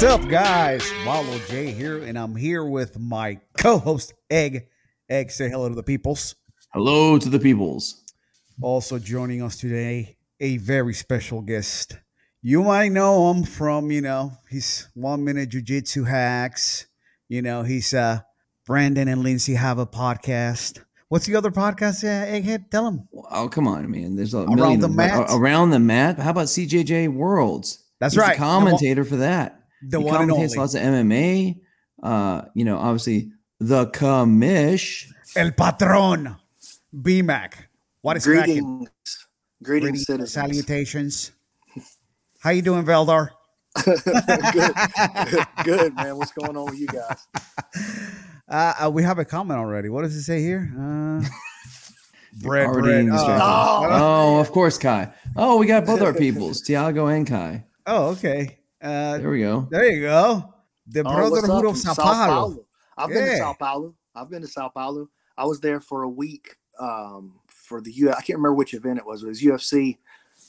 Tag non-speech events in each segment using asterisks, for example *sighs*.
What's up, guys? Wallow J here, and I'm here with my co-host Egg. Egg, say hello to the peoples. Hello to the peoples. Also joining us today, a very special guest. You might know him from, you know, he's one minute jujitsu hacks. You know, he's uh Brandon and Lindsay have a podcast. What's the other podcast? Yeah, Egghead, tell him. Oh, come on, man. There's a Around million the of- mat? Around the mat. How about CJJ Worlds? That's He's right. The commentator for that. The he one and commentates only. lots of MMA. Uh, you know, obviously the commish. El Patron, BMAC. What is cracking? Greetings, greetings, Greetings, citizens. salutations. How you doing, Veldar? *laughs* good, *laughs* good, man. What's going on with you guys? *laughs* Uh, uh, we have a comment already. What does it say here? Uh, bread, bread. distracted. Oh, Oh, of course, Kai. Oh, we got both our peoples, Tiago and Kai. oh, okay. Uh, There we go. there you go. The Oh, what's Brotherhood up of from Sao Paulo. I've been to Sao Paulo. I've been to Sao Paulo. I was there for a week um, for the U. I can't remember which event it was. It was UFC.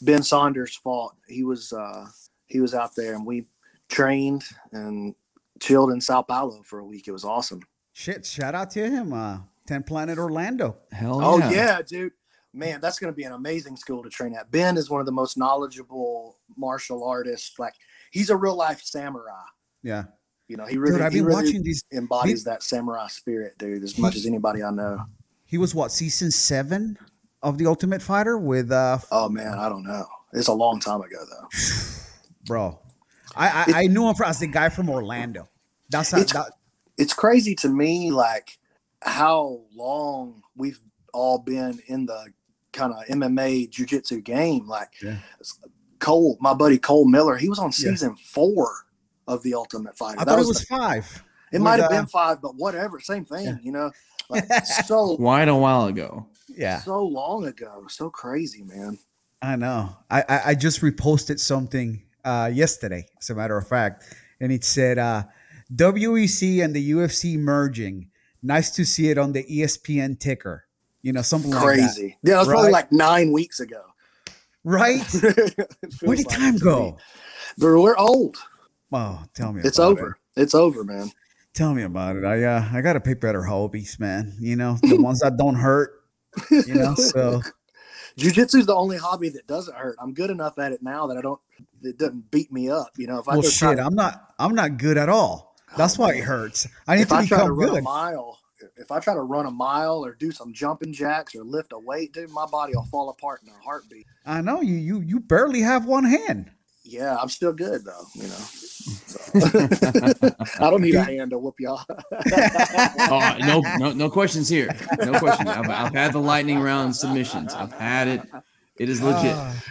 Ben Saunders fought. He was uh, he was out there, and we trained and chilled in Sao Paulo for a week. It was awesome. Shit, shout out to him. Uh, 10th Planet Orlando. Hell yeah. Oh yeah. yeah, dude. Man, that's going to be an amazing school to train at. Ben is one of the most knowledgeable martial artists. Like he's a real life samurai. Yeah. You know, he really, Dude, I've he been really watching these. embodies that samurai spirit, dude, as much as anybody I know. He was what, season seven of The Ultimate Fighter with, uh, Oh man, I don't know. It's a long time ago though. *sighs* bro. I, I, I knew him as the guy from Orlando. That's how, It's- that, It's crazy to me, like how long we've all been in the kind of MMA jiu-jitsu game. Like Yeah. Cole, my buddy Cole Miller, he was on Yeah. season four of the Ultimate Fighter. I That thought was it was the- five. It with, might have uh, been five, but whatever, same thing, Yeah. you know. Like *laughs* so Quite a while ago. Yeah. so long ago, so crazy, man. I know. I, I I just reposted something uh yesterday, as a matter of fact, and it said uh WEC and the UFC merging. Nice to see it on the ESPN ticker. You know, something like that. Crazy. Yeah, it was probably like nine weeks ago. Right? *laughs* Where did like time go? But we're old. Oh, tell me. It's about over. it. It's over, man. Tell me about it. I uh I gotta pick better hobbies, man. You know, the ones that don't hurt. You know, *laughs* so Jiu-jitsu is the only hobby that doesn't hurt. I'm good enough at it now that I don't. It doesn't beat me up. You know, if I well try shit, to- I'm not I'm not good at all. That's Oh, why it hurts. I need if to I try to become run a good. mile, if I try to run a mile or do some jumping jacks or lift a weight, dude, my body will fall apart in a heartbeat. I know you you you barely have one hand. Yeah, I'm still good though. You know, So- *laughs* *laughs* I don't need a hand to whoop y'all. *laughs* Oh, no, no, no questions here. No questions. I've, I've had the lightning round submissions. I've had it. It is legit. Ah.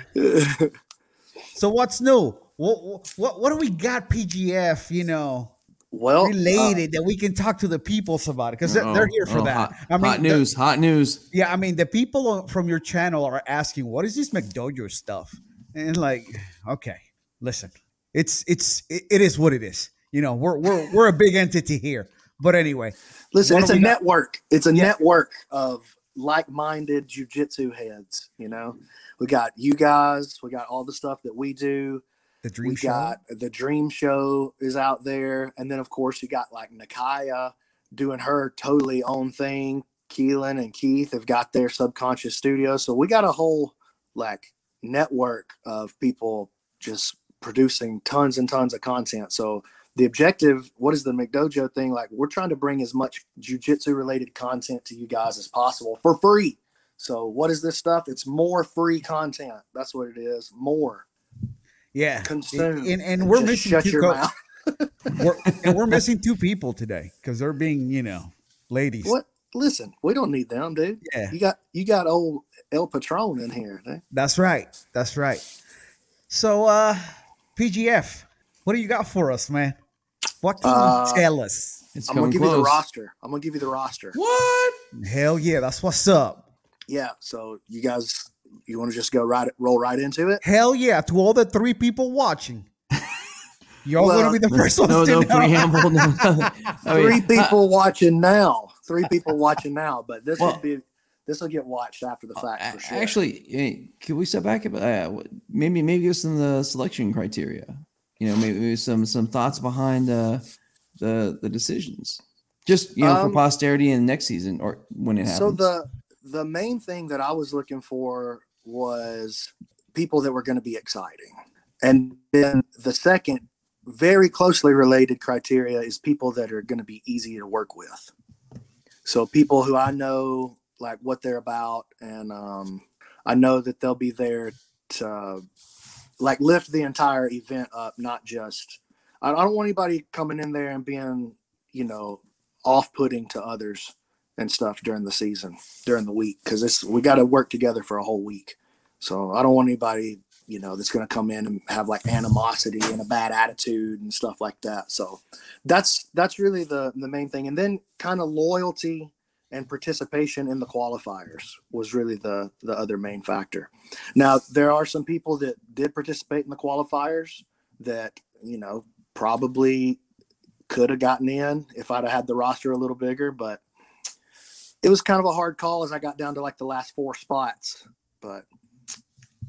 So what's new? What what what do we got? PGF, you know, well, uh, related that we can talk to the people about it because they're, they're here for oh, that. Hot, I mean, hot the- news. hot news. yeah, I mean, the people from your channel are asking, "What is this McDojo stuff?" And like, okay, listen, it's it's it, it is what it is. You know, we're we're we're a big entity here. But anyway, Listen, it's a got? network. It's a Yeah. network of like-minded jujitsu heads. You know, we got you guys. We got all the stuff that we do. The dream we show. got the Dream Show is out there, and then of course you got like Nakaya doing her totally own thing. Keelan and Keith have got their subconscious studio, so we got a whole like network of people just producing tons and tons of content. So the objective, what is the McDojo thing? Like we're trying to bring as much jujitsu related content to you guys as possible for free. So what is this stuff? It's more free content. That's what it is. More yeah, consume. and, and we're missing shut two your co- mouth. *laughs* we're, and we're missing two people today because they're being, you know, ladies. What? Listen, we don't need them, dude. Yeah, You got you got old El Patron in here. dude. that's right. That's right. So, uh, PGF, what do you got for us, man? What can Uh, you tell us? It's I'm gonna give you the roster. I'm gonna give you the roster. What? Hell yeah, that's what's up. Yeah. So you guys, you want to just go right, roll right into it? Hell yeah, to all the three people watching. *laughs* Y'all Well, gonna be the *laughs* first ones No, to no know. preamble. No, nothing. *laughs* I mean, Three people watching now. Three people watching now. But this Well- will be this will get watched after the fact uh, for sure. Actually, can we step back? Uh, maybe maybe give us some of the selection criteria. you know, maybe some some thoughts behind uh, the the decisions, just you know, Um, for posterity and next season or when it happens. So the the main thing that I was looking for was people that were going to be exciting, and then the second, very closely related criteria is people that are going to be easy to work with. So people who I know like what they're about, and um, I know that they'll be there to like lift the entire event up, not just. I don't want anybody coming in there and being, you know, off-putting to others and stuff during the season, during the week, because it's we got to work together for a whole week. So I don't want anybody, you know, that's going to come in and have like animosity and a bad attitude and stuff like that. So that's that's really the the main thing, and then kind of loyalty and participation in the qualifiers was really the the other main factor. Now there are some people that did participate in the qualifiers that you know probably could have gotten in if I'd have had the roster a little bigger, but it was kind of a hard call as I got down to like the last four spots. But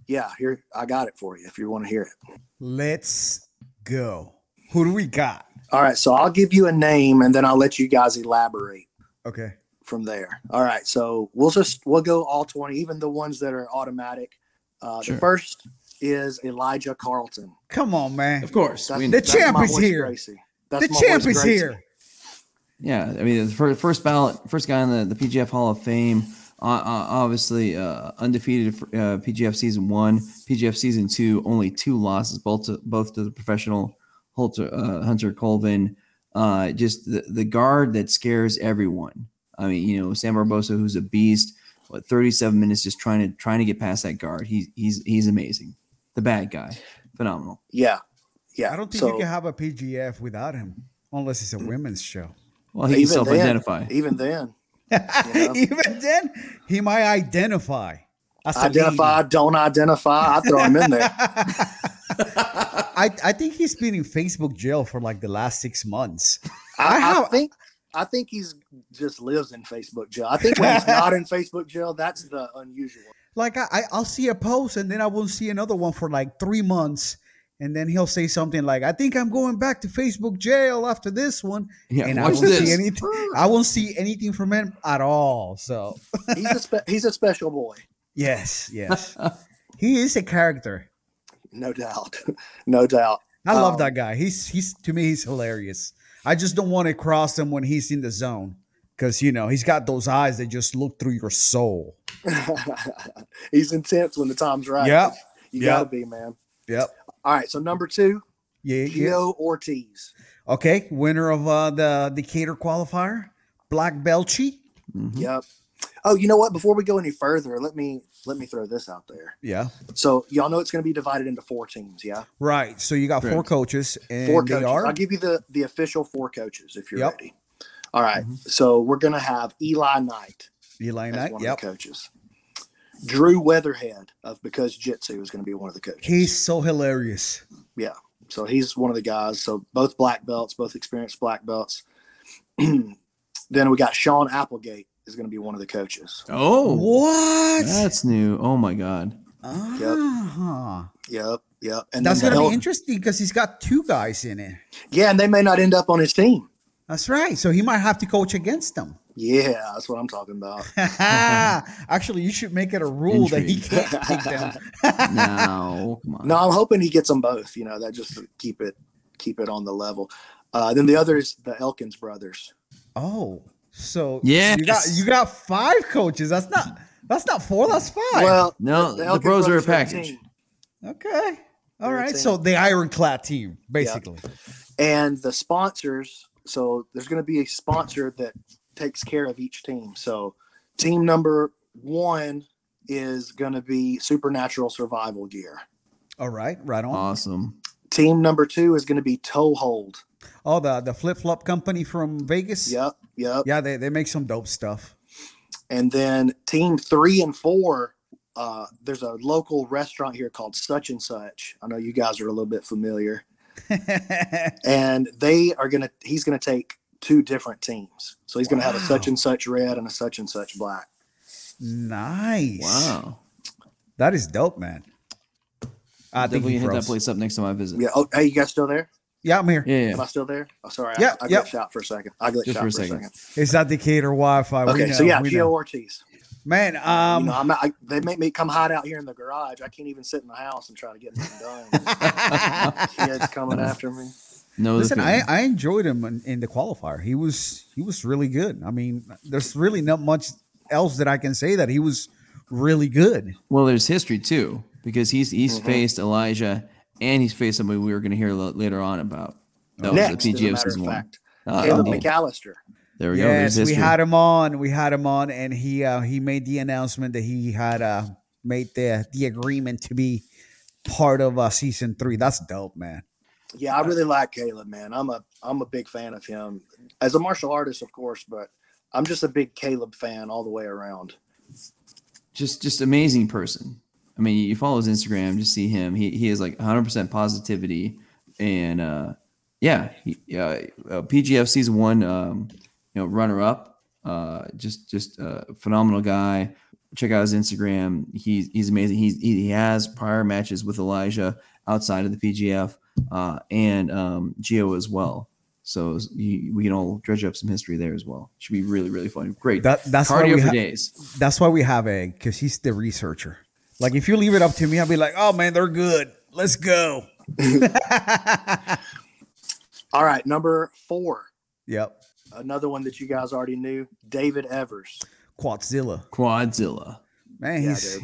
yeah, here I got it for you if you want to hear it. Let's go. Who do we got? All right, so I'll give you a name and then I'll let you guys elaborate Okay. from there. All right, so we'll just we'll go all 20, even the ones that are automatic. Uh, Sure. The first is Elijah Carlton. Come on, man. of course, That's, we- The that's champ my is here. Gracie. That's The my champ is Gracie. here. Yeah, I mean, the first, first ballot, first guy in the, the PGF Hall of Fame. Uh, uh, obviously, uh, undefeated for, uh, PGF season one, PGF season two, only two losses, both to, both to the professional Hunter, uh, Hunter Colvin. Uh, just the, the guard that scares everyone. I mean, you know, Sam Barbosa, who's a beast. What 37 minutes just trying to trying to get past that guard. He's he's he's amazing. The bad guy, phenomenal. Yeah, yeah. I don't think so you can have a PGF without him, unless it's a women's show. Well, he can self-identify. Then, even then, *laughs* know? Even then, he might identify. as a identify, don't identify. I throw him in there. *laughs* I, I think he's been in Facebook jail for like the last six months. I I, I think I think he's just lives in Facebook jail. I think when he's not in Facebook jail, that's the unusual. Like I, I, I'll see a post and then I won't see another one for like three months, and then he'll say something like, "I think I'm going back to Facebook jail after this one," Yeah, and I watch won't see this. anything. I won't see anything from him at all. So *laughs* He's a spe- he's a special boy, yes, yes, *laughs* he is a character. no doubt, *laughs* no doubt. I love Um, that guy. He's he's to me he's hilarious. I just don't want to cross him when he's in the zone because you know he's got those eyes that just look through your soul. he's intense when the time's right. Yeah, you Yep. gotta be man. Yep. All right, so number two, Yeah. yeah. Gio Ortiz. Okay. Winner of uh, the Decatur qualifier, Black Belchy. Mhm. Yep. Oh, you know what? Before we go any further, let me let me throw this out there. Yeah. So y'all know it's going to be divided into four teams. Yeah, Right. So you got four coaches, and four they coaches. are I'll give you the the official four coaches if you're Yep. ready. All right, Mhm. So we're going to have Eli Knight Eli as Knight. one Yep. of the coaches. Drew Weatherhead of Because Jitsu is going to be one of the coaches. He's so hilarious. Yeah. So he's one of the guys. So both black belts, both experienced black belts. *clears throat* then we got Sean Applegate is going to be one of the coaches. Oh, What? that's new. Oh my god. Ah. Yep, yep. And That's gonna be interesting because he's got two guys in it. yeah, and they may not end up on his team. That's right. So he might have to coach against them. Yeah, that's what I'm talking about. *laughs* Actually, you should make it a rule that he can't pick them. *laughs* No, come on. No, I'm hoping he gets them both. You know, that just keep it keep it on the level. Uh, then the other is the Elkins brothers. Oh, so yeah, you got you got five coaches. That's not that's not four. That's five. Well, No, the Elkins bros are a package. team. okay, all They're right. So the ironclad team, basically. and the sponsors. So there's going to be a sponsor that takes care of each team. So team number one is going to be Supernatural Survival Gear. All right, right on. Awesome. Team number two is going to be Toehold. oh, the the flip flop company from Vegas. Yep, yep. yeah, they they make some dope stuff. And then team three and four, uh, there's a local restaurant here called Such and Such. I know you guys are a little bit familiar. *laughs* And they are gonna he's gonna take two different teams. So he's gonna have a such and such red and a such and such black. nice. Wow. that is dope, man. I think Definitely he hit that place up next time I visit. Yeah. Oh, hey, you guys still there? Yeah, I'm here. Yeah, yeah. Am I still there? Oh, sorry. Yeah, I, I yep. glitched out for a second. I glitched Just out for a for a second. second. It's that Decatur Wi-Fi. We Okay, so know, yeah, we Gio. Ortiz. man. Um, you know, I'm not, I, they make me come hide out here in the garage. I can't even sit in the house and try to get anything done. *laughs* Kids coming after me. No, Listen, I, I enjoyed him in, in the qualifier. He was he was really good. I mean, there's really not much else that I can say that he was really good. well, there's history too because he's he's Mhm. faced Elijah and he's faced somebody we were going to hear lo- later on about. That Next, was the as a matter of season one. fact, Uh, Caleb oh, McAllister. there we go. yes, There's we had him on. We had him on, and he uh, he made the announcement that he had uh, made the the agreement to be part of uh, season three. That's dope, man. Yeah, I really like Caleb, man. I'm a I'm a big fan of him as a martial artist, of course, but I'm just a big Caleb fan all the way around. just just amazing person. I mean, you follow his Instagram, just see him. He he is like 100 percent positivity, and uh, yeah, he, uh, uh, PGF season one, um, you know, runner up. Uh, just just a phenomenal guy. Check out his Instagram. He's he's amazing. He's he has prior matches with Elijah outside of the PGF uh, and um, Geo as well. So you, we can all dredge up some history there as well. Should be really really fun. Great That that's why cardio we for ha- days. that's why we have Egg because he's the researcher. Like if you leave it up to me, I'll be like, oh man, they're good. Let's go. *laughs* All right, number four, yep, another one that you guys already knew, David Evers. Quadzilla. Quadzilla. Man, Yeah, he's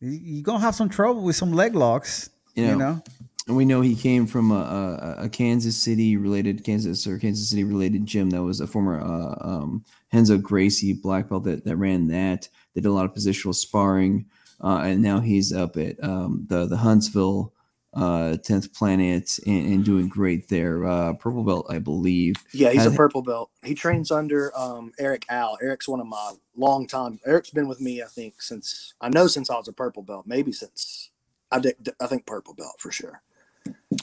he, he gonna have some trouble with some leg locks. You You know, know, And we know he came from a, a, a Kansas City related Kansas or Kansas City related gym that was a former uh, um, Renzo Gracie black belt that, that ran that. They did a lot of positional sparring, uh, and now he's up at um, the the Huntsville uh, Tenth Planet and, and doing great there. Uh, purple belt, I believe. Yeah, he's a purple belt. He trains under um, Eric Al. Eric's one of my long time. Eric's been with me, I think, since I know since I was a purple belt. Maybe since I did. I think purple belt for sure.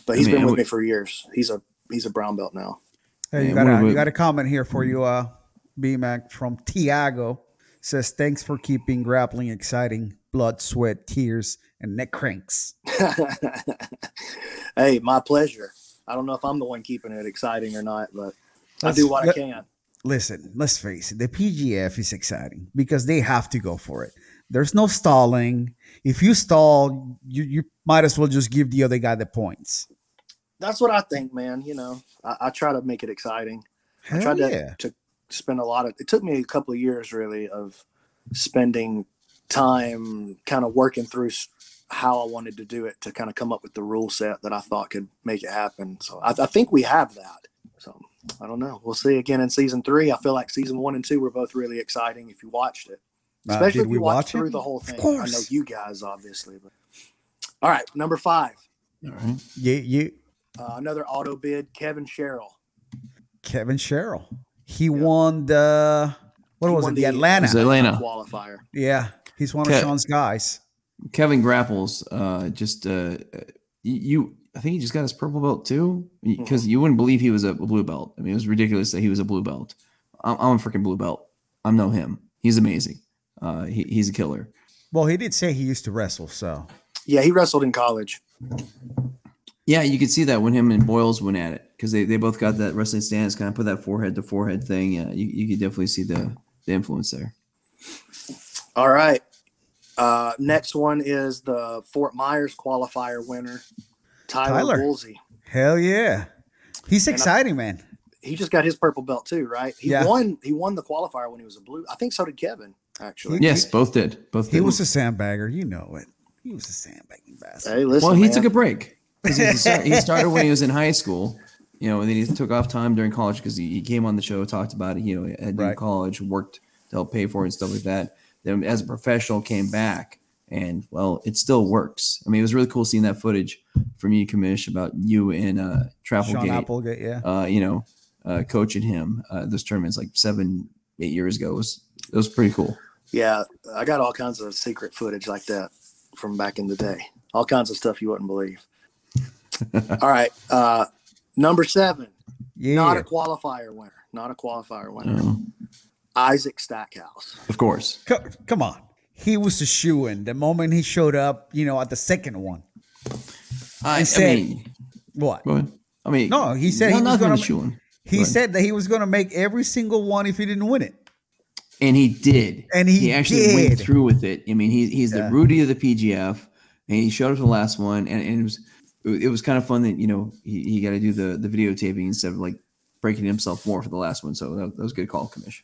But he's I mean, been with we- me for years. He's a he's a brown belt now. hey, you got a about- you got a comment here for you, uh, BMAC from Tiago. Says thanks for keeping grappling exciting. Blood, sweat, tears, and neck cranks. *laughs* hey, my pleasure. I don't know if I'm the one keeping it exciting or not, but I Let's- do what I can. Listen, let's face it. The PGF is exciting because they have to go for it. There's no stalling. If you stall, you you might as well just give the other guy the points. That's what I think, man. You know, I, I try to make it exciting. I tried to, yeah. to spend a lot of it took me a couple of years really of spending time kind of working through how I wanted to do it to kind of come up with the rule set that I thought could make it happen. So I, I think we have that. So I don't know. We'll see again in season three. I feel like season one and two were both really exciting if you watched it, especially did if we you watch through it? the whole thing. Of thing. I know you guys obviously, but all right, number five, All right. You, you, uh, another auto bid, Kevin Sherrill. Kevin Sherrill. He won the what He was it? The the- Atlanta. Atlanta. qualifier. Yeah, he's one of Ke- Sean's guys. Kevin Grapples, uh, just uh, you, you, I think he just got his purple belt too, because you wouldn't believe he was a blue belt. I mean, it was ridiculous that he was a blue belt. I'm, I'm a freaking blue belt. I know him. He's amazing. Uh, he, he's a killer. Well, he did say he used to wrestle, so Yeah, he wrestled in college. Yeah, you could see that when him and Boyles went at it because they, they both got that wrestling stance, kind of put that forehead to forehead thing. Yeah, you, you could definitely see the, the influence there. All right. Uh, next one is the Fort Myers qualifier winner, Tyler, Tyler. Woolsey. hell yeah, he's And I- exciting, man. He just got his purple belt too, right? He Yeah. won. He won the qualifier when he was a blue. I think so did Kevin. Actually. Yes, both did. Both did He did. was a sandbagger, you know it. He was a sandbagging bastard. Hey, listen. well, he man. took a break. He *laughs* started, he started when he was in high school, you know, and then he took off time during college because he, he came on the show, talked about it, you know, had done Right. college, worked to help pay for it and stuff like that. Then as a professional, came back and well, it still works. I mean, it was really cool seeing that footage from you, Commish, about you and uh, Sean Travelgate, Applegate, yeah. uh, you know, uh, coaching him uh, those tournaments like seven, eight years ago. It was it was pretty cool. Yeah, I got all kinds of secret footage like that from back in the day. All kinds of stuff you wouldn't believe. *laughs* all right. Uh, number seven, Yeah. not a qualifier winner. Not a qualifier winner. Um, Isaac Stackhouse. of course. Co- come on. He was a shoe in the moment he showed up, you know, at the second one. I, I said- mean, What? go ahead. I mean, No, he said no, he was gonna with ma- Shulin. He Go said that he was going to make every single one if he didn't win it. And he did, And he actually went through with it. I mean, he, he's Yeah. the Rudy of the PGF, and he showed up to the last one, and, and it was it was kind of fun that you know he, he got to do the the videotaping instead of like breaking himself more for the last one. So that, that was a good call, Commish.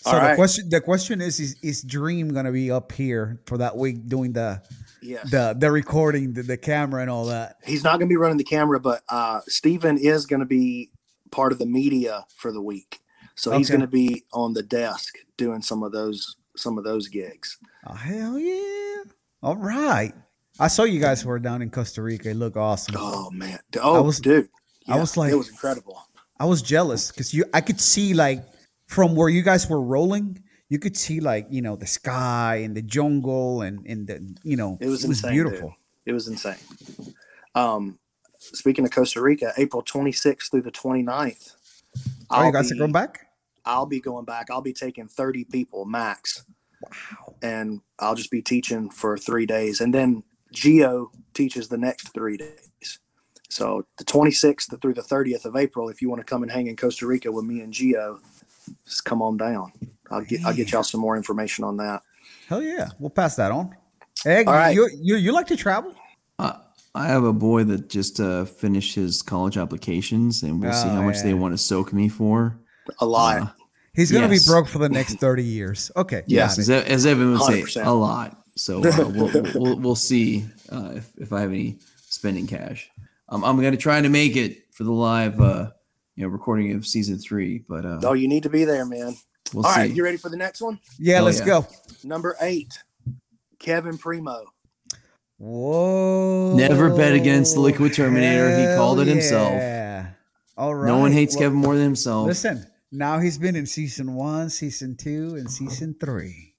So All the right. question the question is is is Dream going to be up here for that week doing the Yes. the the recording the, the camera and all that? He's not going to be running the camera, but uh, Steven is going to be part of the media for the week. So he's going to be on the desk doing some of those some of those gigs. Oh, hell yeah. All right. I saw you guys were down in Costa Rica. It looked awesome. Oh man. Oh, was- dude. I was like- it was incredible. I was jealous because you I could see like from where you guys were rolling, you could see like, you know, the sky and the jungle and, and the you know It was insane, beautiful. dude. It was insane. Um, speaking of Costa Rica, April 26th through the 29th. Oh, you I'll guys are going back? I'll be going back. I'll be taking 30 people max, Wow. and I'll just be teaching for three days. And then Geo teaches the next three days. So the 26th through the 30th of April, if you want to come and hang in Costa Rica with me and Geo, just come on down. I'll get I'll get y'all some more information on that. Hell yeah. We'll pass that on. Egg, All right. you, you you like to travel? Uh, I have a boy that just uh, finished his college applications, and we'll see Oh, how much they want to soak me for. A lot. Uh, He's gonna Yes. be broke for the next 30 years. Okay. Yes, as, it. As Evan would say, 100%. a lot. So uh, we'll, we'll, we'll we'll see uh, if if I have any spending cash. Um, I'm going to try to make it for the live, uh, you know, recording of season three, but uh, oh, you need to be there, man. we'll All see. right, you ready for the next one? Yeah, Hell let's yeah. go. Number eight, Kevin Primo. Whoa. Never bet against the Liquid Terminator. He called it himself. Yeah. All right. no one hates Well, Kevin more than himself. Listen, now he's been in season one, season two, and season three.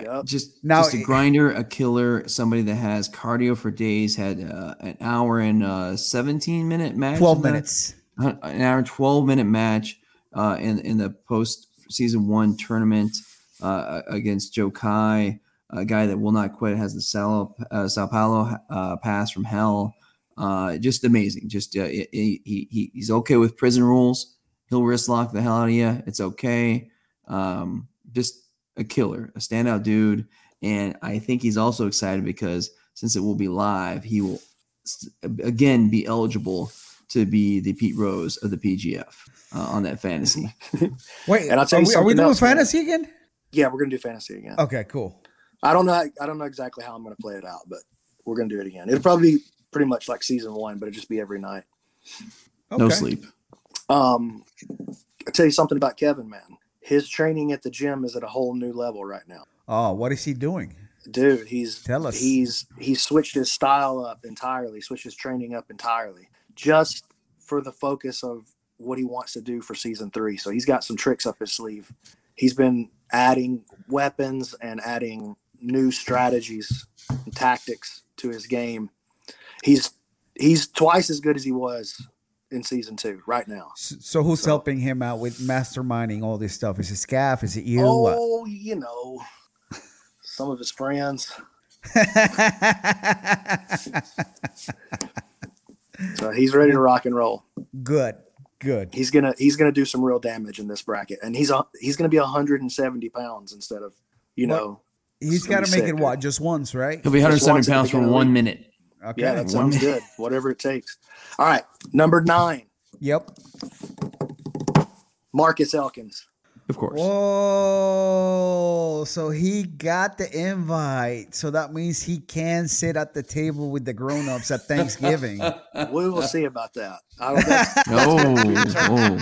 Yep. just Now- just a grinder, a killer, somebody that has cardio for days. Had uh, an hour and uh, 17 minute match. 12 minutes. uh, an hour and 12 minute match uh, in in the post season one tournament uh, against Joe Kai, a guy that will not quit, has the Sao, uh, Sao Paulo uh, pass from hell. Uh, just amazing. Just uh, he, he, he- he's okay with prison rules. He'll wrist lock the hell out of you. It's okay. Um, just a killer, a standout dude. And I think he's also excited because since it will be live, he will again be eligible to be the Pete Rose of the PGF uh, on that fantasy. *laughs* Wait, And I'll tell are you we, are we something doing else, man. fantasy again? Yeah, we're gonna do fantasy again. Okay, cool. I don't know. I don't know exactly how I'm gonna play it out, but we're gonna do it again. It'll probably be pretty much like season one, but it'll just be every night. Okay. No sleep. Um, I'll tell you something about Kevin, man. His training at the gym is at a whole new level right now. Oh, what is he doing? Dude, he's Tell us. he's he's switched his style up entirely, switched his training up entirely, just for the focus of what he wants to do for season three. So he's got some tricks up his sleeve. He's been adding weapons and adding new strategies and tactics to his game. He's he's twice as good as he was in season two right now. S- So who's So- helping him out with masterminding all this stuff? Is it Scaff? Is it you? Oh, what? Oh, you know, some of his friends. *laughs* So he's ready to rock and roll. good, good. He's gonna he's gonna do some real damage in this bracket, and he's a, he's gonna be 170 pounds instead of you What? know. He's gonna got to make sick, it what? Just once, right? He'll be 170 once at the pounds for beginning of the one minute. Okay. Yeah, that sounds good. *laughs* Whatever it takes. All right, number nine, Yep. Marcus Elkins. Of course. Whoa! So he got the invite. So that means he can sit at the table with the grown-ups at Thanksgiving. *laughs* We will see about that. I don't know. *laughs* Oh,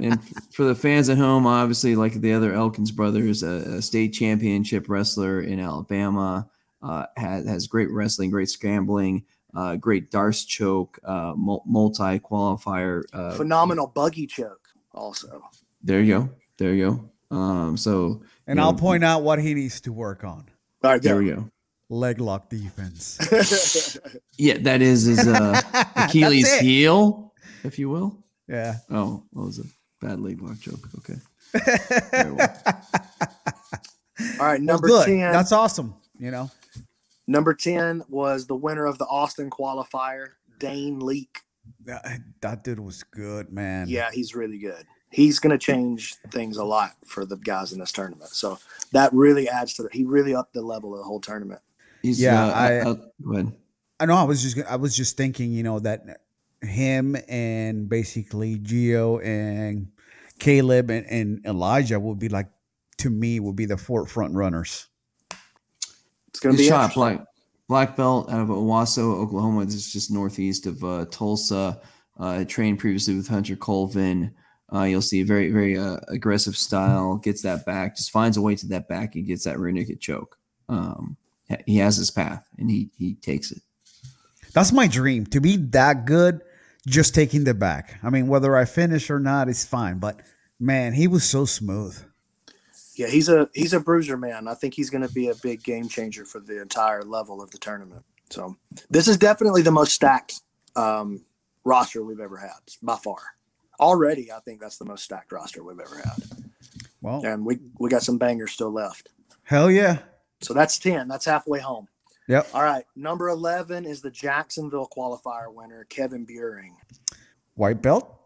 and for the fans at home, obviously, like the other Elkins brothers, a, a state championship wrestler in Alabama, uh, has, has great wrestling, great scrambling, uh, great darce choke, uh, multi qualifier. Uh, Phenomenal buggy choke. Also, there you go. There you go. Um, so, and I'll know, point out what he needs to work on: all right, There go. we go. leg lock defense. *laughs* Yeah, that is his uh, *laughs* Achilles heel, if you will. Yeah. Oh, that was a bad leg lock joke. Okay. *laughs* Well. All right, Well, number good. ten. That's awesome. You know. Number 10 was the winner of the Austin qualifier, Dane Leak. That, that dude was good, man. Yeah, he's really good. He's going to change things a lot for the guys in this tournament. So that really adds to the, he really upped the level of the whole tournament. He's, Yeah, uh, I- uh, go ahead. I know. I was just I was just thinking, you know, that him and basically Geo and Caleb and, and Elijah would be like to me would be the four front runners. It's going to He's be shot interesting. black black belt out of Owasso, Oklahoma. This is just northeast of uh, Tulsa. Uh, trained previously with Hunter Colvin. Uh, you'll see a very very uh, aggressive style. Gets that back, just finds a way to that back and gets that rear naked choke. Um, he has his path and he he takes it. That's my dream to be that good. Just taking the back. I mean, whether I finish or not is fine. But man, he was so smooth. Yeah, he's a he's a bruiser man. I think he's going to be a big game changer for the entire level of the tournament. So this is definitely the most stacked um, roster we've ever had by far. Already, I think that's the most stacked roster we've ever had, Well, and we we got some bangers still left. hell yeah. So that's ten. That's halfway home. Yep. All right, number eleven is the Jacksonville qualifier winner, Kevin Buring. White belt.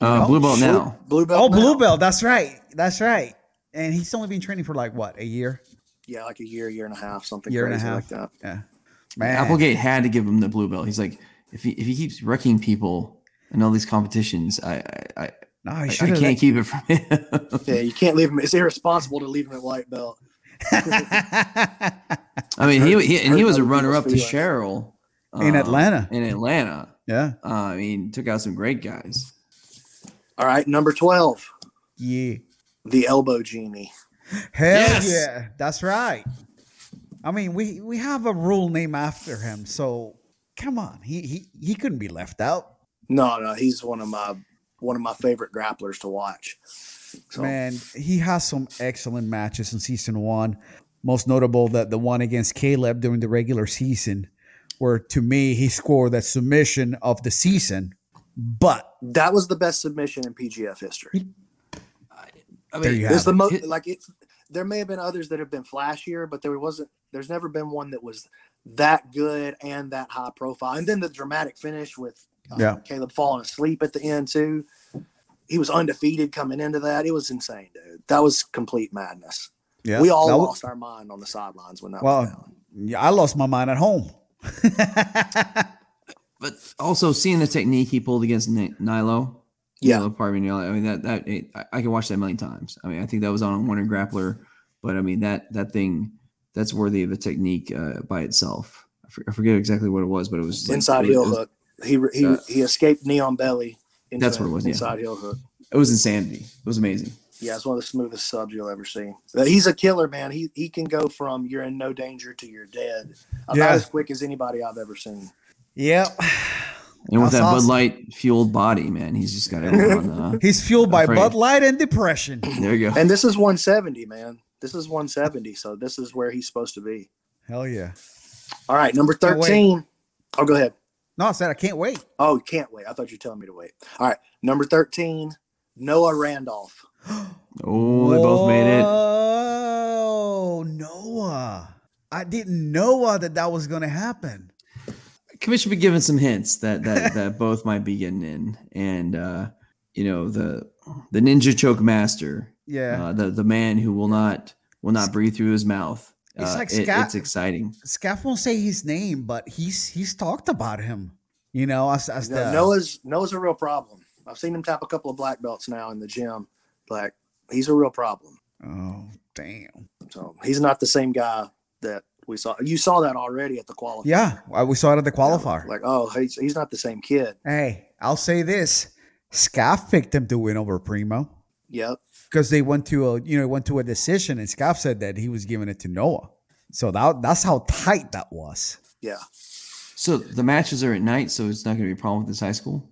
Uh, know, blue belt now. Blue belt. Oh, belt. blue belt. That's right. That's right. And he's only been training for like what a year. Yeah, like a year, year and a half, something Year and a half. like that. Yeah. Man. Applegate had to give him the blue belt. He's like, if he if he keeps wrecking people in all these competitions, I I, I, no, I, I can't keep it from him. *laughs* Yeah, you can't leave him. It's irresponsible to leave him at white belt. I mean, he, he and he was a runner up to people's Sherrill In uh, Atlanta. In Atlanta, yeah. uh, I mean, took out some great guys. All right, number twelve, Yeah. The elbow genie. Hell Yes. yeah. That's right. I mean, we we have a rule name after him, so come on. He he he couldn't be left out. No, no, he's one of my one of my favorite grapplers to watch. So Man, he has some excellent matches in season one. Most notable that the one against Caleb during the regular season, where to me he scored that submission of the season. But that was the best submission in PGF history. I mean, you It's the most like it's. There may have been others that have been flashier, but there wasn't. There's never been one that was that good and that high profile. And then the dramatic finish with uh, Yeah. Caleb falling asleep at the end too. He was undefeated coming into that. It was insane, dude. That was complete madness. yeah, we all that wa- lost our mind on the sidelines when that Well, went down. yeah, I lost my mind at home. *laughs* but also seeing the technique he pulled against Nilo. Yeah. Nilo Parmignoli, I mean that that it, I, I can watch that a million times. I mean, I think that was on a Wonder Grappler, but I mean that that thing that's worthy of a technique uh, by itself. I, for, I forget exactly what it was, but it was Inside it was- heel was- hook. He he Uh, he escaped knee on belly. Into That's what it was, yeah. Inside heel hook. It was insanity. It was amazing. Yeah, it's one of the smoothest subs you'll ever see. But he's a killer, man. He he can go from you're in no danger to you're dead about Yeah. as quick as anybody I've ever seen. Yep. And with that awesome. Bud Light fueled body, man, he's just got everyone. Uh, *laughs* He's fueled by Afraid. Bud Light and depression. *laughs* there you go. And this is 170, man. This is 170, so this is where he's supposed to be. Hell yeah. All right, number 13. Oh, go ahead. No, I said I can't wait. Oh, can't wait. I thought you were telling me to wait. All right, number 13, Noah Randolph. *gasps* Oh, they both made it. Oh, Noah. I didn't know that that was going to happen. Commission be giving some hints that that that both might be getting in, and uh, you know the the ninja choke master, Yeah. uh, the the man who will not will not breathe through his mouth. It's Uh, like it- Scott- it's exciting. Scaff won't say his name, but he's he's talked about him. You know, as, as No, the Noah's Noah's a real problem. I've seen him tap a couple of black belts now in the gym. Like he's a real problem. oh damn. So he's not the same guy that we saw. You saw that already at the qualifier. Yeah, uh, we saw it at the qualifier. Like, oh, he's, he's not the same kid. hey, I'll say this: Scaff picked him to win over Primo Yep. because they went to a you know went to a decision, and Scaff said that he was giving it to Noah. So that that's how tight that was. Yeah. So the matches are at night, so it's not going to be a problem with this high school.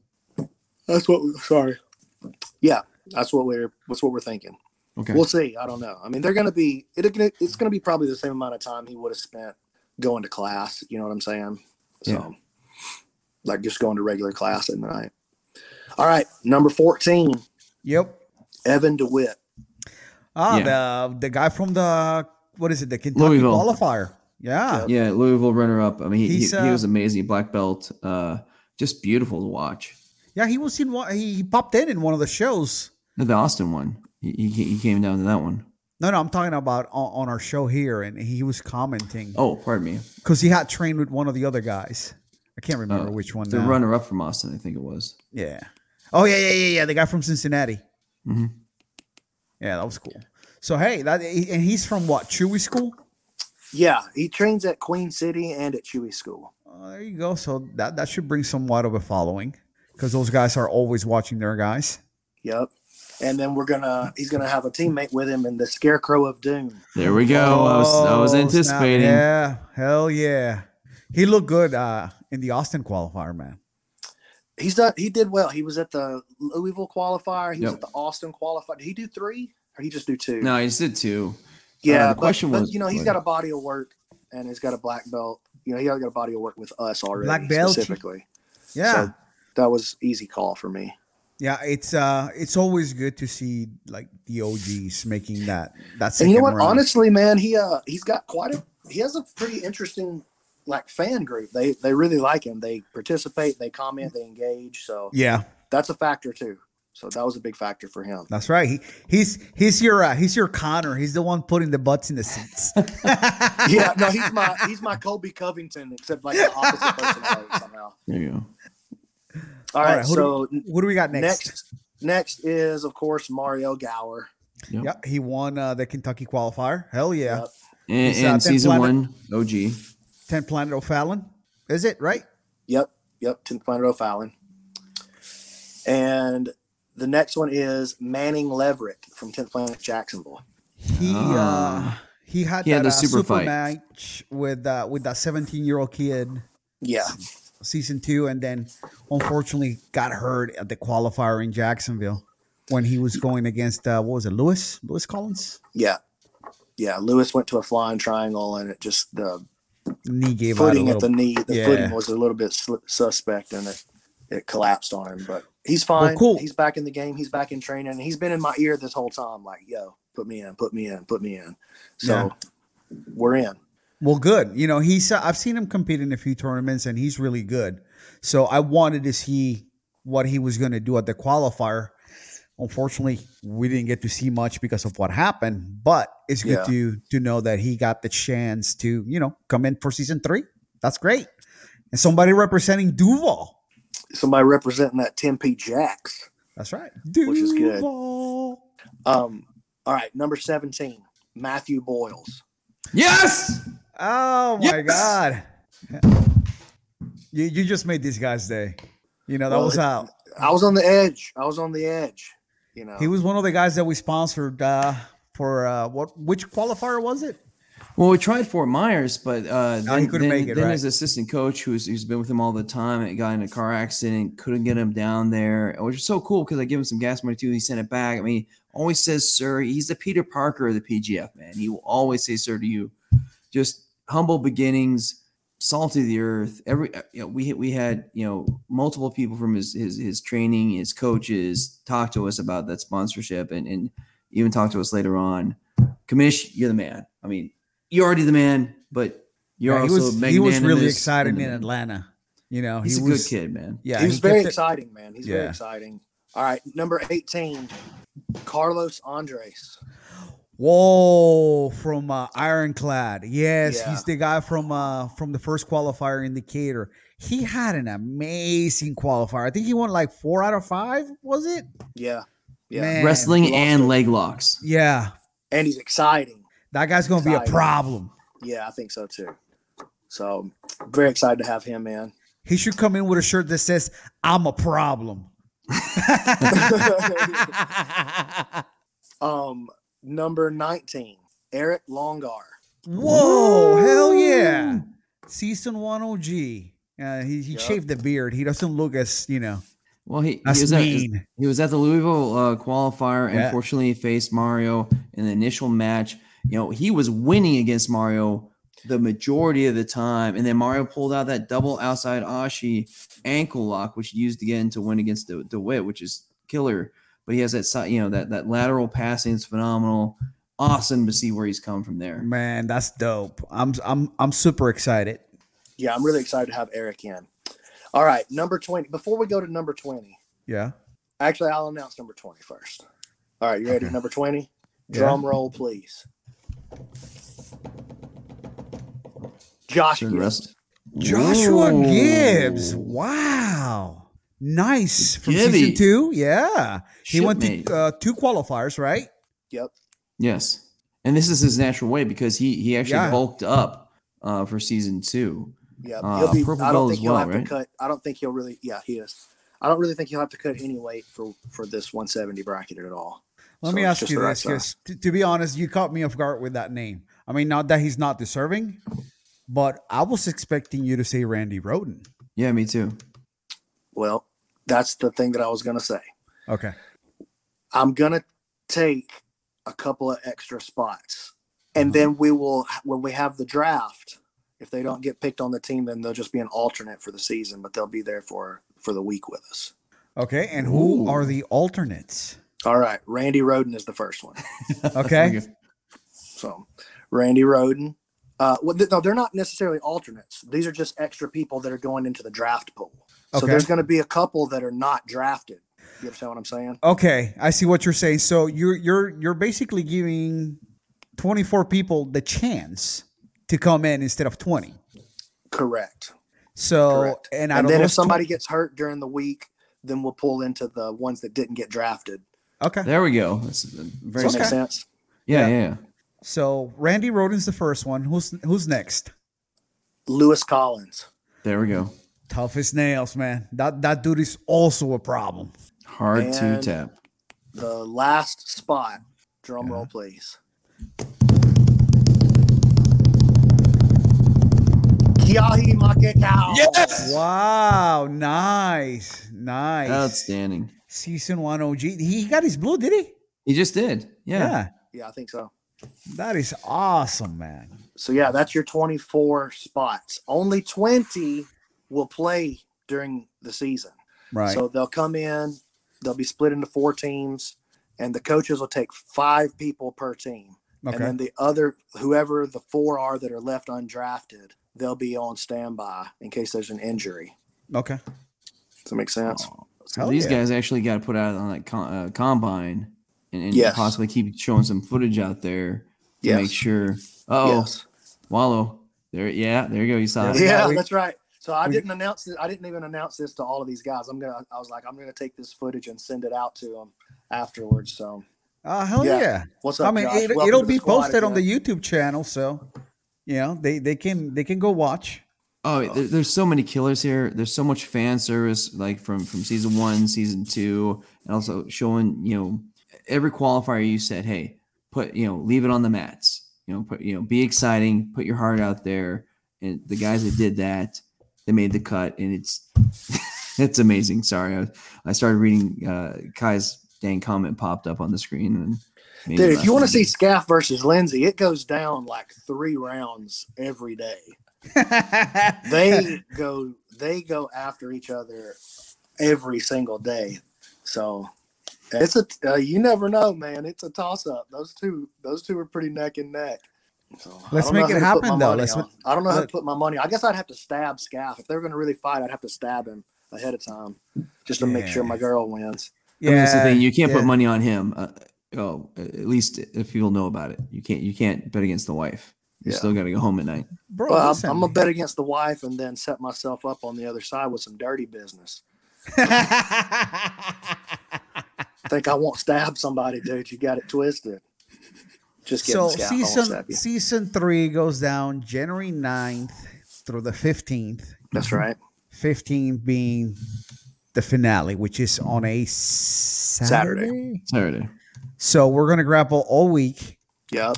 That's what. Sorry. Yeah, that's what we're. That's what we're thinking. Okay. We'll see. I don't know. I mean, they're going to be. It, it's going to be probably the same amount of time he would have spent going to class. You know what I'm saying? So, Yeah. like just going to regular class at night. All right, number fourteen, Yep. Evan DeWitt. Ah, Yeah. the the guy from the what is it? The Kentucky Louisville. qualifier. Yeah. Yeah, Louisville runner up. I mean, he, he, He's, he uh, was amazing. Black belt, uh, just beautiful to watch. Yeah, he was in one. He he popped in in one of the shows. The Austin one, he, he, he came down to that one. No, no, I'm talking about on, on our show here, and he was commenting Oh, pardon me. because he had trained with one of the other guys. I can't remember Uh, which one. The now. runner up from Austin, I think it was. Yeah. Oh yeah, yeah, yeah, yeah. The guy from Cincinnati. Mhm. Yeah, that was cool. So hey, that and he's from what? Chewy School. Yeah, he trains at Queen City and at Chewy School. Oh, there you go. So that that should bring somewhat of a following because those guys are always watching their guys. Yep. And then we're gonna he's gonna have a teammate with him in the Scarecrow of Doom. There we go. I was I was Oh, snap. anticipating. Yeah, hell yeah. He looked good uh, in the Austin qualifier, man. He's done he did well. He was at the Louisville qualifier, he was at the Austin qualifier. Did he do three? Or he just do two? No, he just did two. Yeah, the but- question but, was- you know, he's got a body of work and he's got a black belt. You know, he already got a body of work with us already Black belt? specifically. Yeah, So that was easy call for me. Yeah. It's uh, it's always good to see like the OGs making that That's And you know what? run. Honestly, man, he uh he's got quite a he has a pretty interesting like fan group. They they really like him. They participate, they comment, they engage. So yeah, that's a factor too. So that was a big factor for him. that's right. He, he's he's your uh, he's your Connor. He's the one putting the butts in the seats. *laughs* yeah, no, *laughs* he's my he's my Colby Covington, except like the opposite personality somehow. There you go. All right, who so do, what do we got next? next next is of course Mario Gower. Yep. Yeah, he won uh, the Kentucky qualifier. Hell yeah. Yep. And, He's, uh, and season Planet- one, OG. 10th Planet O'Fallon. Is it right? Yep, yep, 10th Planet O'Fallon. And the next one is Manning Leverett from 10th Planet Jacksonville. He uh Ah. he had He that had the uh, super super fight. match with uh, with that 17 year old kid Yeah, season two, and then unfortunately got hurt at the qualifier in Jacksonville when he was going against uh, what was it, Lewis Lewis Collins? yeah, yeah. Lewis went to a flying triangle, and it just the Knee gave out a footing at the knee, the yeah. footing was a little bit suspect, and it it collapsed on him. But he's fine. cool. He's back in the game. He's back in training. He's been in my ear this whole time, like, "Yo, put me in, put me in, put me in." So we're in. Well, good. You know, he's uh, I've seen him compete in a few tournaments, and he's really good. So I wanted to see what he was going to do at the qualifier. Unfortunately, we didn't get to see much because of what happened. But it's good Yeah. to to know that he got the chance to you know come in for season three. That's great, and somebody representing Duval. Somebody representing that Tempe Jacks. That's right, Duval. Which is good. Um, all right, number seventeen, Matthew Boyles. Yes. Oh my Yes! god! You you just made these guys' day. You know that Well, was it- uh, I was on the edge. I was on the edge. You know, He was one of the guys that we sponsored uh, for uh, what? Which qualifier was it? Well, we tried Fort Myers, but uh, No, then, couldn't then, make it, then right. his assistant coach, who's who's been with him all the time, and got in a car accident, couldn't get him down there, which is so cool because I give him some gas money too. He sent it back. I mean, always says sir. He's the Peter Parker of the PGF man. He will always say sir to you. Just humble beginnings, salt of the earth. Every uh, you know, we we had you know multiple people from his his his training, his coaches talk to us about that sponsorship, and and even talk to us later on. Commish, you're the man. I mean, you're already the man, but you're Yeah, he also was he was really magnanimous excited and- in Atlanta. You know, He's he a was, good kid, man. Yeah, he was he very kept it- exciting, man. He's very exciting. All right, number eighteen, Carlos Andres. Whoa, from uh, Ironclad. Yes, Yeah. he's the guy from uh, from the first qualifier in Decatur. He had an amazing qualifier. I think he won like four out of five. Was it? Yeah, yeah, Man. Wrestling and it. leg locks. Yeah, and he's exciting. that guy's gonna be a problem. Yeah, I think so too. So very excited to have him in. He should come in with a shirt that says "I'm a problem." *laughs* *laughs* Um, number nineteen, Eric Longar. Whoa, hell yeah. Season one OG. Uh, he he Yup. shaved the beard. He doesn't look as, you know, Well, he, he was at, mean. he was at the Louisville uh, qualifier. Yeah. Unfortunately, he faced Mario in the initial match. You know, he was winning against Mario the majority of the time, and then Mario pulled out that double outside Ashi ankle lock, which he used again to win against the DeWitt, which is killer. But he has that side, you know, that that lateral passing is phenomenal. awesome to see where he's come from there. Man, that's dope. I'm I'm I'm super excited. Yeah, I'm really excited to have Eric in. All right, number 20. Before we go to number 20, Yeah. actually, I'll announce number 20 first. All right, you ready? Okay. Number 20? Yeah. Drum roll, please. Josh Gibbs. Joshua Ooh. Gibbs. Wow. Nice. From season two. Yeah. He went Shipmate. to uh, two qualifiers, right? Yep. Yes, and this is his natural way because he he actually Yeah. bulked up uh, for season two. Yeah, Uh, he'll be, purple I belt don't as think he'll well, have right? to cut. I don't think he'll really. Yeah, he is. I don't really think he'll have to cut any weight for for this 170 bracket at all. Let So me ask you this, because to, to be honest, you caught me off guard with that name. I mean, not that he's not deserving, but I was expecting you to say Randy Roden. Yeah, me too. Well, that's the thing that I was going to say. Okay. I'm going to take a couple of extra spots. Uh-huh. And then we will, when we have the draft, if they don't get picked on the team, then they'll just be an alternate for the season, but they'll be there for for the week with us. Okay. And who Ooh. are the alternates? All right, Randy Roden is the first one. *laughs* Okay. So, Randy Roden. Uh, well, th- no, they're not necessarily alternates. These are just extra people that are going into the draft pool. So there's going to be a couple that are not drafted. You understand what I'm saying? Okay. I see what you're saying. So you're you're you're basically giving 24 people the chance to come in instead of 20. Correct. So Correct. and I And don't then know if somebody 20 gets hurt during the week, then we'll pull into the ones that didn't get drafted. Okay. There we go. That's very Does that Okay. sense? Yeah, Yeah. yeah, yeah. So Randy Roden's the first one. Who's who's next? Lewis Collins. There we go. Tough as nails, man. That that dude is also a problem. Hard to tap. The last spot. Drum roll, please. Kiahi Makekau. Yes! Wow, nice, nice. Outstanding. Season one OG. He got his blue, did he? He just did. Yeah. Yeah. Yeah, I think so. That is awesome, man. So yeah, that's your 24 spots. Only 20 will play during the season. Right. So they'll come in, they'll be split into four teams, and the coaches will take five people per team. Okay. And then the other, whoever the four are that are left undrafted, they'll be on standby in case there's an injury. Okay. Does that make sense? So Hell these yeah. guys actually got to put out on that com- uh, combine and, and Yes. possibly keep showing some footage out there to Yes. make sure. Oh, Yes. Wallow. There, yeah, there you go. You saw we it. Yeah, got- we- that's right. So I we- didn't announce it. I didn't even announce this to all of these guys. I'm gonna. I was like, I'm gonna take this footage and send it out to them afterwards. So Uh, hell yeah. Yeah. what's up? I mean, Josh? It, it'll be squad posted on the YouTube channel, so you know they they can they can go watch. Oh, there, there's so many killers here. There's so much fan service, like from from season one, season two, and also showing you know every qualifier. You said, hey, put you know leave it on the mats. You know, put you know be exciting, put your heart out there. And the guys that did that, they made the cut, and it's *laughs* it's amazing. Sorry, I, I started reading uh, Kai's dang comment popped up on the screen, and Dude, if you want to see Scaff versus Lindsay, it goes down like three rounds every day. *laughs* They go they go after each other every single day. So it's a uh, you never know, man. It's a toss up. Those two those two are pretty neck and neck. So, Let's make it who to put my happen, though. Let's ma- I don't know how to put my money. I guess I'd have to stab Scaff if they were going to really fight. I'd have to stab him ahead of time just to make sure my girl wins. I mean, that's the thing. You can't yeah. put money on him. Uh, oh, at least if people know about it, you can't. You can't bet against the wife. You Yeah. still got to go home at night. Bro, Well, I'm. I'm gonna bet against the wife and then set myself up on the other side with some dirty business. *laughs* Think I won't stab somebody, dude? You got it twisted. Just kidding, so Scout. Season season three goes down January 9th through the 15th. That's right. 15 being the finale, which is on a Saturday. Saturday. So we're gonna grapple all week, Yep.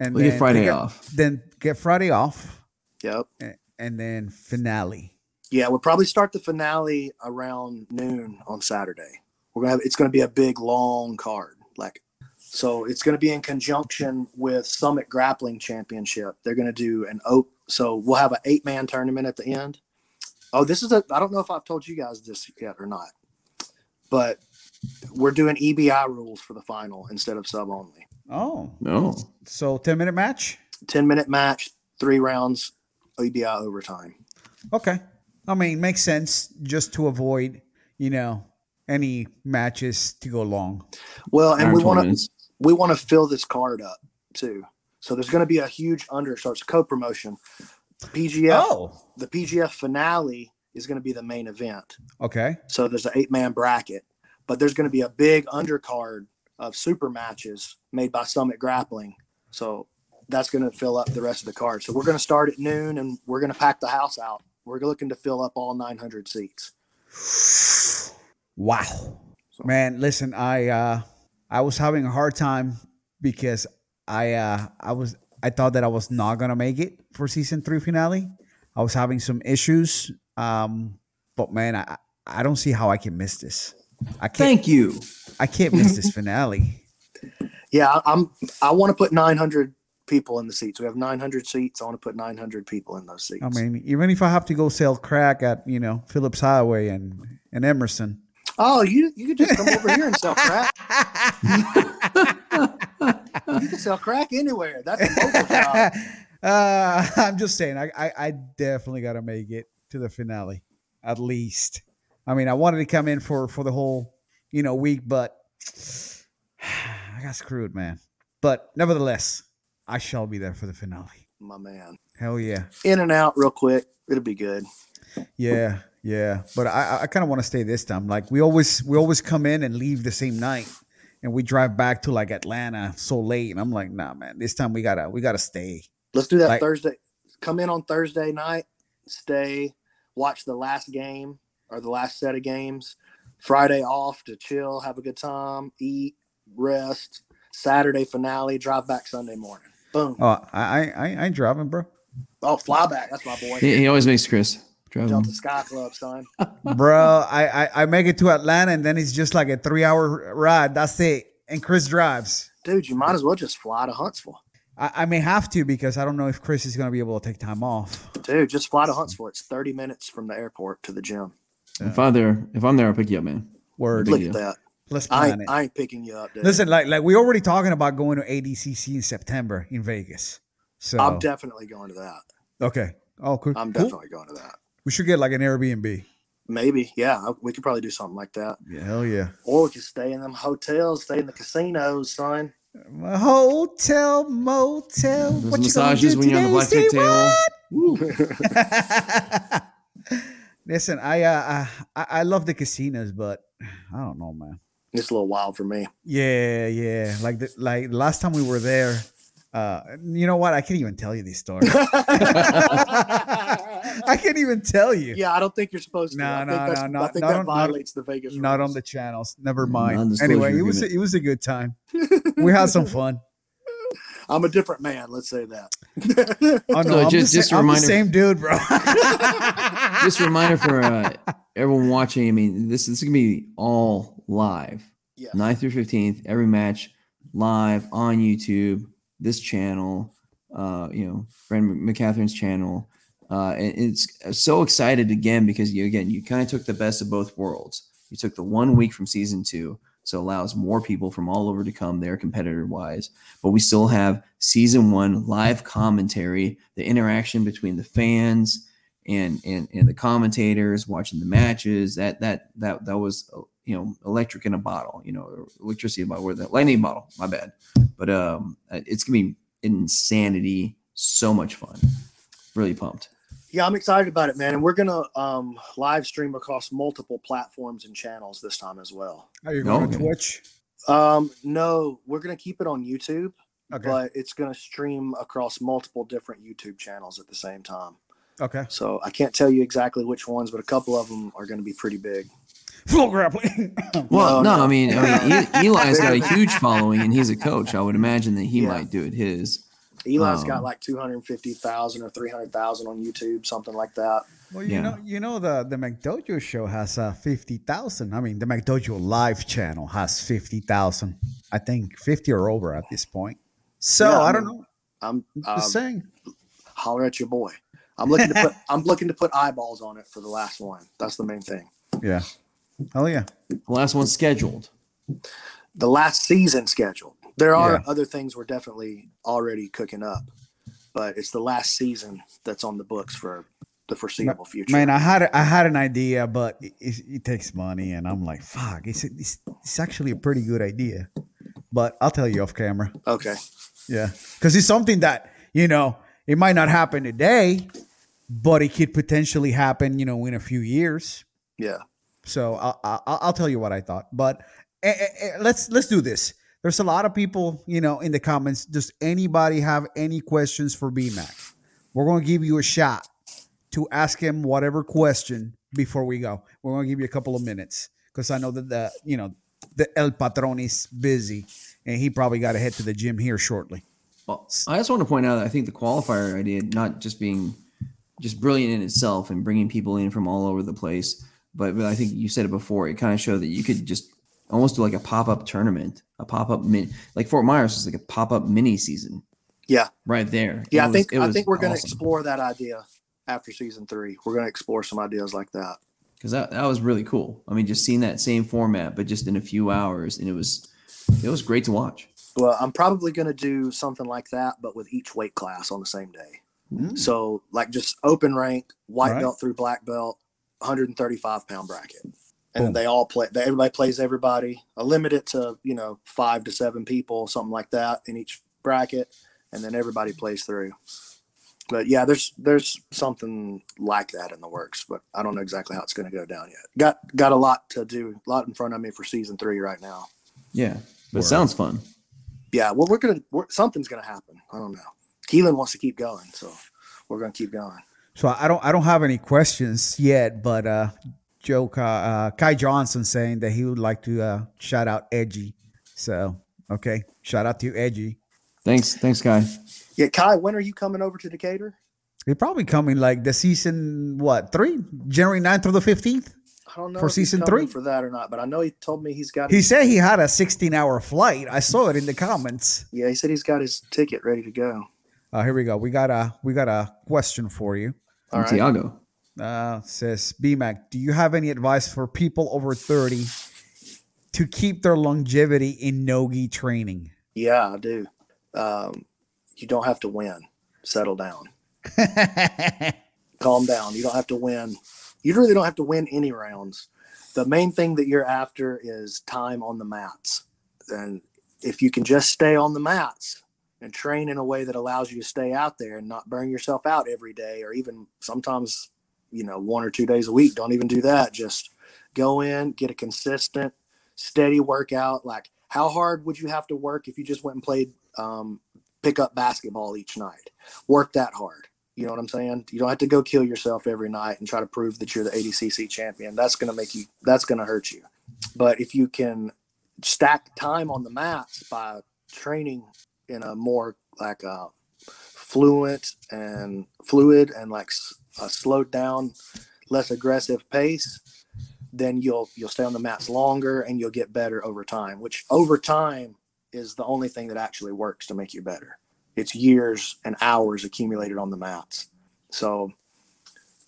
and We then get Friday get- off. Then get Friday off, Yep. a- and then finale. Yeah, we'll probably start the finale around noon on Saturday. We're gonna have it's gonna be a big long card. Like so it's gonna be in conjunction with Summit Grappling Championship. They're gonna do an oak so we'll have an eight man tournament at the end. Oh, this is a I don't know if I've told you guys this yet or not. But we're doing EBI rules for the final instead of sub only. Oh, No. so ten minute match. 10 minute match, three rounds, EBI overtime. Okay. I mean, makes sense just to avoid, you know, any matches to go long. Well, and Hour we want to we want to fill this card up too. So there's going to be a huge under starts co-promotion. PGF Oh, the PGF finale is going to be the main event. okay. So there's an eight man bracket, but there's going to be a big undercard of super matches made by Summit Grappling. So that's going to fill up the rest of the card. So we're going to start at noon and we're going to pack the house out. We're looking to fill up all 900 seats. Wow. So- Man, listen, I uh I was having a hard time because I uh I was I thought that I was not gonna make it for season three finale. I was having some issues. Um but man, I I don't see how I can miss this. I can't Thank you. I can't miss this finale. *laughs* Yeah, I- I'm. I want to put 900 people in the seats. We have 900 seats. I want to put 900 people in those seats. I mean, even if I have to go sell crack at, you know, Phillips Highway and, and Emerson. Oh, you you could just come over here and sell crack. *laughs* You can sell crack anywhere. That's a local job. *laughs* uh, I'm just saying, I, I, I definitely got to make it to the finale, at least. I mean, I wanted to come in for for the whole, you know, week, but *sighs* I got screwed, man. But nevertheless, I shall be there for the finale. My man. Hell yeah, In and out real quick. It'll be good. yeah, yeah. But I, I kind of want to stay this time. Like we always, we always come in and leave the same night, and we drive back to like Atlanta so late, and I'm like, nah, man. This time we gotta, we gotta stay. Let's do that Like- Thursday. Come in on Thursday night, stay, watch the last game or the last set of games. Friday off to chill, have a good time, eat, rest. Saturday finale, drive back Sunday morning. Boom. Oh, I, I, I ain't driving, bro. Oh, fly back. That's my boy. He, he always makes Chris drive him. Delta Sky Club, son. *laughs* bro. I, I I make it to Atlanta and then it's just like a three hour ride. That's it. And Chris drives. Dude, you might as well just fly to Huntsville. I, I may have to because I don't know if Chris is gonna be able to take time off. Dude, just fly to Huntsville. It's 30 minutes from the airport to the gym. If I'm there, if I'm there, I'll pick you up, man. Word. Look at that. Let's I plan ain't, it. I ain't picking you up, dude. Listen, like like we're already talking about going to ADCC in September in Vegas. So I'm definitely going to that. okay. Oh, cool. I'm Cool. definitely going to that. We should get like an Airbnb. Maybe, yeah. We could probably do something like that. Yeah, hell yeah. Or we could stay in them hotels, stay in the casinos, son. A hotel, motel. Those what you gonna massages do when you're on the today, blackjack table. *laughs* Listen, I, uh, I I love the casinos, but I don't know, man. It's a little wild for me. Yeah, yeah. Like the like last time we were there, uh, you know what? I can't even tell you these stories. *laughs* *laughs* I can't even tell you. yeah, I don't think you're supposed to. No, I think no, that's, no, I think not that on- not- violates the Vegas rules. Not on the channels. Never mind. Anyway, it was a, it was a good time. *laughs* We had some fun. *laughs* I'm a different man. Let's say that. *laughs* Oh no, So I'm, just- the, just sa- a I'm the reminder- same dude, bro. Just a reminder for uh, everyone watching. I mean, this, this is gonna be all live. yeah. 9th through 15th, every match live on YouTube, this channel, uh, you know, Brandon McCatherine's channel. Uh, and it's so excited again because you again you kind of took the best of both worlds. You took the one week from season two, so allows more people from all over to come there, competitor wise. But we still have season one live commentary, the interaction between the fans and and and the commentators watching the matches. That that that that was you know electric in a bottle. You know, electricity in a the lightning bottle. My bad. But um, it's gonna be insanity. So much fun. Really pumped. Yeah, I'm excited about it, man. And we're gonna um, live stream across multiple platforms and channels this time as well. Are you going Okay. to Twitch? Um, no, we're gonna keep it on YouTube, Okay. but it's gonna stream across multiple different YouTube channels at the same time. okay. So I can't tell you exactly which ones, but a couple of them are gonna be pretty big. Flow *laughs* grappling. Well, No, no, no. I mean, I mean, E- *laughs* Eli's got a huge following, and he's a coach. I would imagine that he Yeah. might do it his. Eli's Um, got like 250,000 or 300,000 on YouTube, something like that. well, you Yeah. know, you know the the McDojo show has uh, fifty thousand. I mean, the McDojo live channel has fifty thousand. I think fifty or over at this point. So Yeah, I, I don't know. I'm Just um, saying. holler at your boy. I'm looking to put *laughs* I'm looking to put eyeballs on it for the last one. That's the main thing. Yeah. Oh yeah. The last one scheduled. The last season scheduled. There are Yeah. other things we're definitely already cooking up, but it's the last season that's on the books for the foreseeable future. Man, I had I had an idea, but it, it, takes money, and I'm like, fuck. It's, it's it's actually a pretty good idea, but I'll tell you off camera. okay. Yeah, because it's something that you know it might not happen today, but it could potentially happen, you know, in a few years. Yeah. So I'll, I'll, I'll tell you what I thought. But eh, eh, eh, let's let's do this. There's a lot of people, you know, in the comments. Does anybody have any questions for BMAC? We're going to give you a shot to ask him whatever question before we go. We're going to give you a couple of minutes because I know that the you know the El Patron is busy and he probably got to head to the gym here shortly. Well, I just want to point out that I think the qualifier idea, not just being just brilliant in itself and bringing people in from all over the place, but, but I think you said it before. It kind of showed that you could just almost do like a pop up tournament, a pop up min, like Fort Myers was like a pop up mini season Yeah. right there. Yeah. It I was- think I think we're going to explore that idea after season three. We're going to explore some ideas like that. because that, that was really cool. I mean, just seeing that same format, but just in a few hours, and it was it was great to watch. Well, I'm probably going to do something like that, but with each weight class on the same day. Mm. So, like, just open rank, white Alright. belt through black belt, 135 pound bracket, and Boom. then they all play. They, everybody plays everybody. I limit it to you know five to seven people, something like that, in each bracket, and then everybody plays through. But yeah, there's there's something like that in the works, but I don't know exactly how it's going to go down yet. Got got a lot to do, a lot in front of me for season three right now. Yeah, but Word. it sounds fun. yeah, well, we're gonna we're, something's gonna happen. I don't know. Keelan wants to keep going, so we're gonna keep going. So I don't I don't have any questions yet, but uh, Joe Ka- uh, Kai Johnson saying that he would like to uh, shout out Edgy. So okay, shout out to you, Edgy. Thanks, thanks, guy. Yeah, Kai, when are you coming over to Decatur? He probably coming like the season what three January 9th through the fifteenth. I don't know For if season coming three? for that or not, but I know he told me he's got. He His, said he had a sixteen hour flight. I saw it in the comments. yeah, he said he's got his ticket ready to go. Uh, here we go. We got a we got a question for you. All right. Tiago. Uh, says BMAC, do you have any advice for people over thirty to keep their longevity in nogi training? Yeah, I do. Um, you don't have to win. Settle down. *laughs* Calm down. You don't have to win. You really don't have to win any rounds. The main thing that you're after is time on the mats. And if you can just stay on the mats and train in a way that allows you to stay out there and not burn yourself out every day or even sometimes, you know, one or two days a week, don't even do that. Just go in, get a consistent, steady workout. Like, how hard would you have to work if you just went and played um, pick up basketball each night? Work that hard. You know what I'm saying? You don't have to go kill yourself every night and try to prove that you're the ADCC champion. That's going to make you, that's going to hurt you. But if you can stack time on the mats by training in a more like a fluent and fluid and like a slowed down, less aggressive pace, then you'll you'll stay on the mats longer and you'll get better over time. Which over time is the only thing that actually works to make you better. It's years and hours accumulated on the mats. So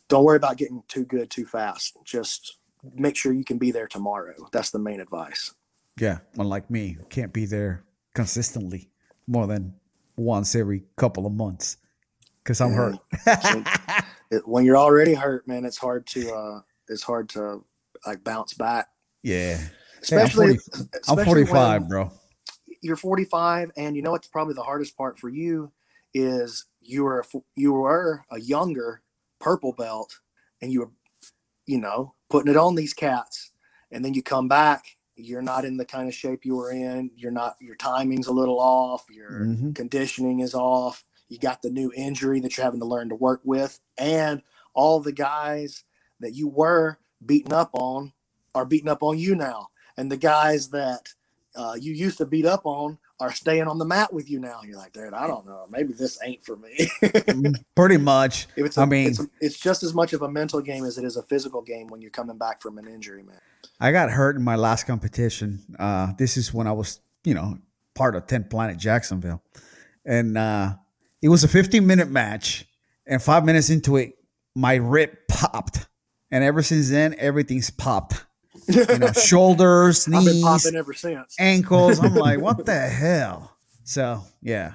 don't worry about getting too good too fast. Just make sure you can be there tomorrow. That's the main advice. Yeah, unlike me, can't be there consistently more than once every couple of months because I'm hurt. It, when you're already hurt, man, it's hard to uh it's hard to like bounce back. yeah, Hey, I'm, Especially, 40 I'm 45, bro. You're 45, and you know what's probably the hardest part for you is you were a you were a younger purple belt, and you were, you know, putting it on these cats, and then you come back, you're not in the kind of shape you were in. You're not. Your timing's a little off. Your Mhm. conditioning is off. You got the new injury that you're having to learn to work with, and all the guys that you were beating up on are beating up on you now, and the guys that uh, you used to beat up on are staying on the mat with you now. You're like, dude, I don't know, maybe this ain't for me. Pretty much. *laughs* If it's I a- mean- it's, it's just as much of a mental game as it is a physical game when you're coming back from an injury, man. I got hurt in my last competition. Uh, this is when I was, you know, part of 10th Planet Jacksonville. And uh, it was a 15 minute match. And five minutes into it, my rib popped. And ever since then, everything's popped. you know, *laughs* shoulders, knees, popping ever since. ankles. I'm like, what *laughs* the hell? So yeah,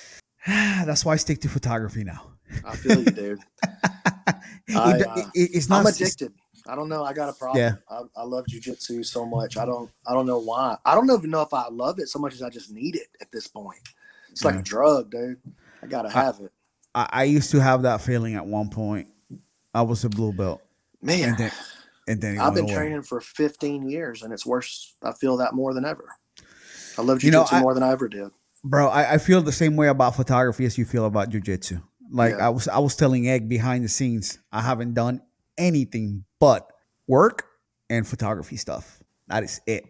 *sighs* that's why I stick to photography now. I feel you, dude. It- *laughs* I, it- uh, it- it's not I'm addicted. I don't know. I got a problem. Yeah. I, I love jujitsu so much. I don't. I don't know why. I don't even know if I love it so much as I just need it at this point. It's like Yeah. a drug, dude. I gotta have it, I, I used to have that feeling at one point. I was a blue belt, man. and then and then I've been away. training for 15 years, and it's worse. I feel that more than ever. I love jujitsu You know, I- more than I ever did. bro. I, I feel the same way about photography as you feel about jujitsu. Like Yeah. I was I was telling Egg behind the scenes, I haven't done anything but work and photography stuff. That is it.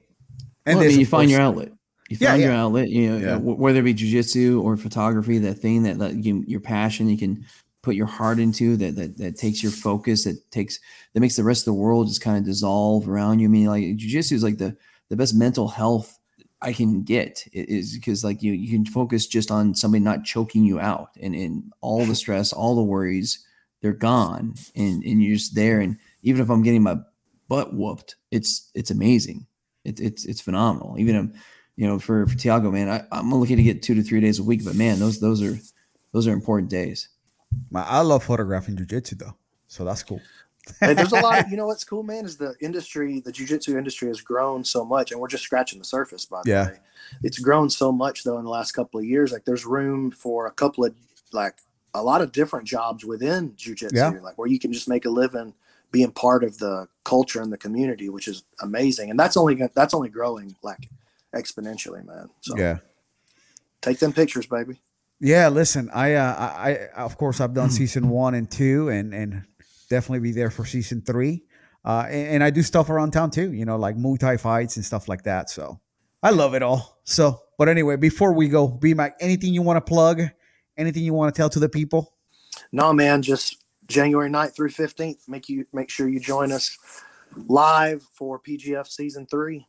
well, I there's, mean, you find your outlet. You Yeah, find your yeah. outlet. You know, Yeah. whether it be jujitsu or photography, that thing that like, you, your passion, you can put your heart into that, that that takes your focus. That takes that makes the rest of the world just kind of dissolve around you. I mean, like jujitsu is like the the best mental health I can get is because like you you can focus just on somebody not choking you out and and all the stress, all the worries, they're gone and and you're just there. And even if I'm getting my butt whooped, it's it's amazing. It's it's it's phenomenal. Even um, you know for for Tiago, man, I, I'm looking to get two to three days a week, but man, those those are those are important days. My- I love photographing jujitsu though, so that's cool. Hey, there's a lot. *laughs* Of, you know what's cool, man, is the industry, the jujitsu industry has grown so much, and we're just scratching the surface. By the Yeah. way, it's grown so much though in the last couple of years. Like, there's room for a couple of like a lot of different jobs within jujitsu, Yeah. like where you can just make a living being part of the culture and the community, which is amazing. And that's only that's only growing like exponentially, man. So Yeah. take them pictures, baby. Yeah, listen, I, uh, I, I, of course, I've done season one and two, and and definitely be there for season three. Uh, and, and I do stuff around town too, you know, like Muay Thai fights and stuff like that. So I love it all. So, but anyway, before we go, B Mac, anything you want to plug? Anything you want to tell to the people? No, man, just January 9th through 15th. Make you make sure you join us live for PGF season three.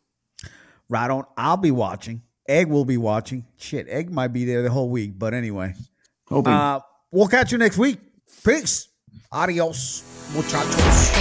Right on. I'll be watching. Egg will be watching. Shit, Egg might be there the whole week. But anyway, Hoping. uh, we'll catch you next week. Peace. Adios, muchachos.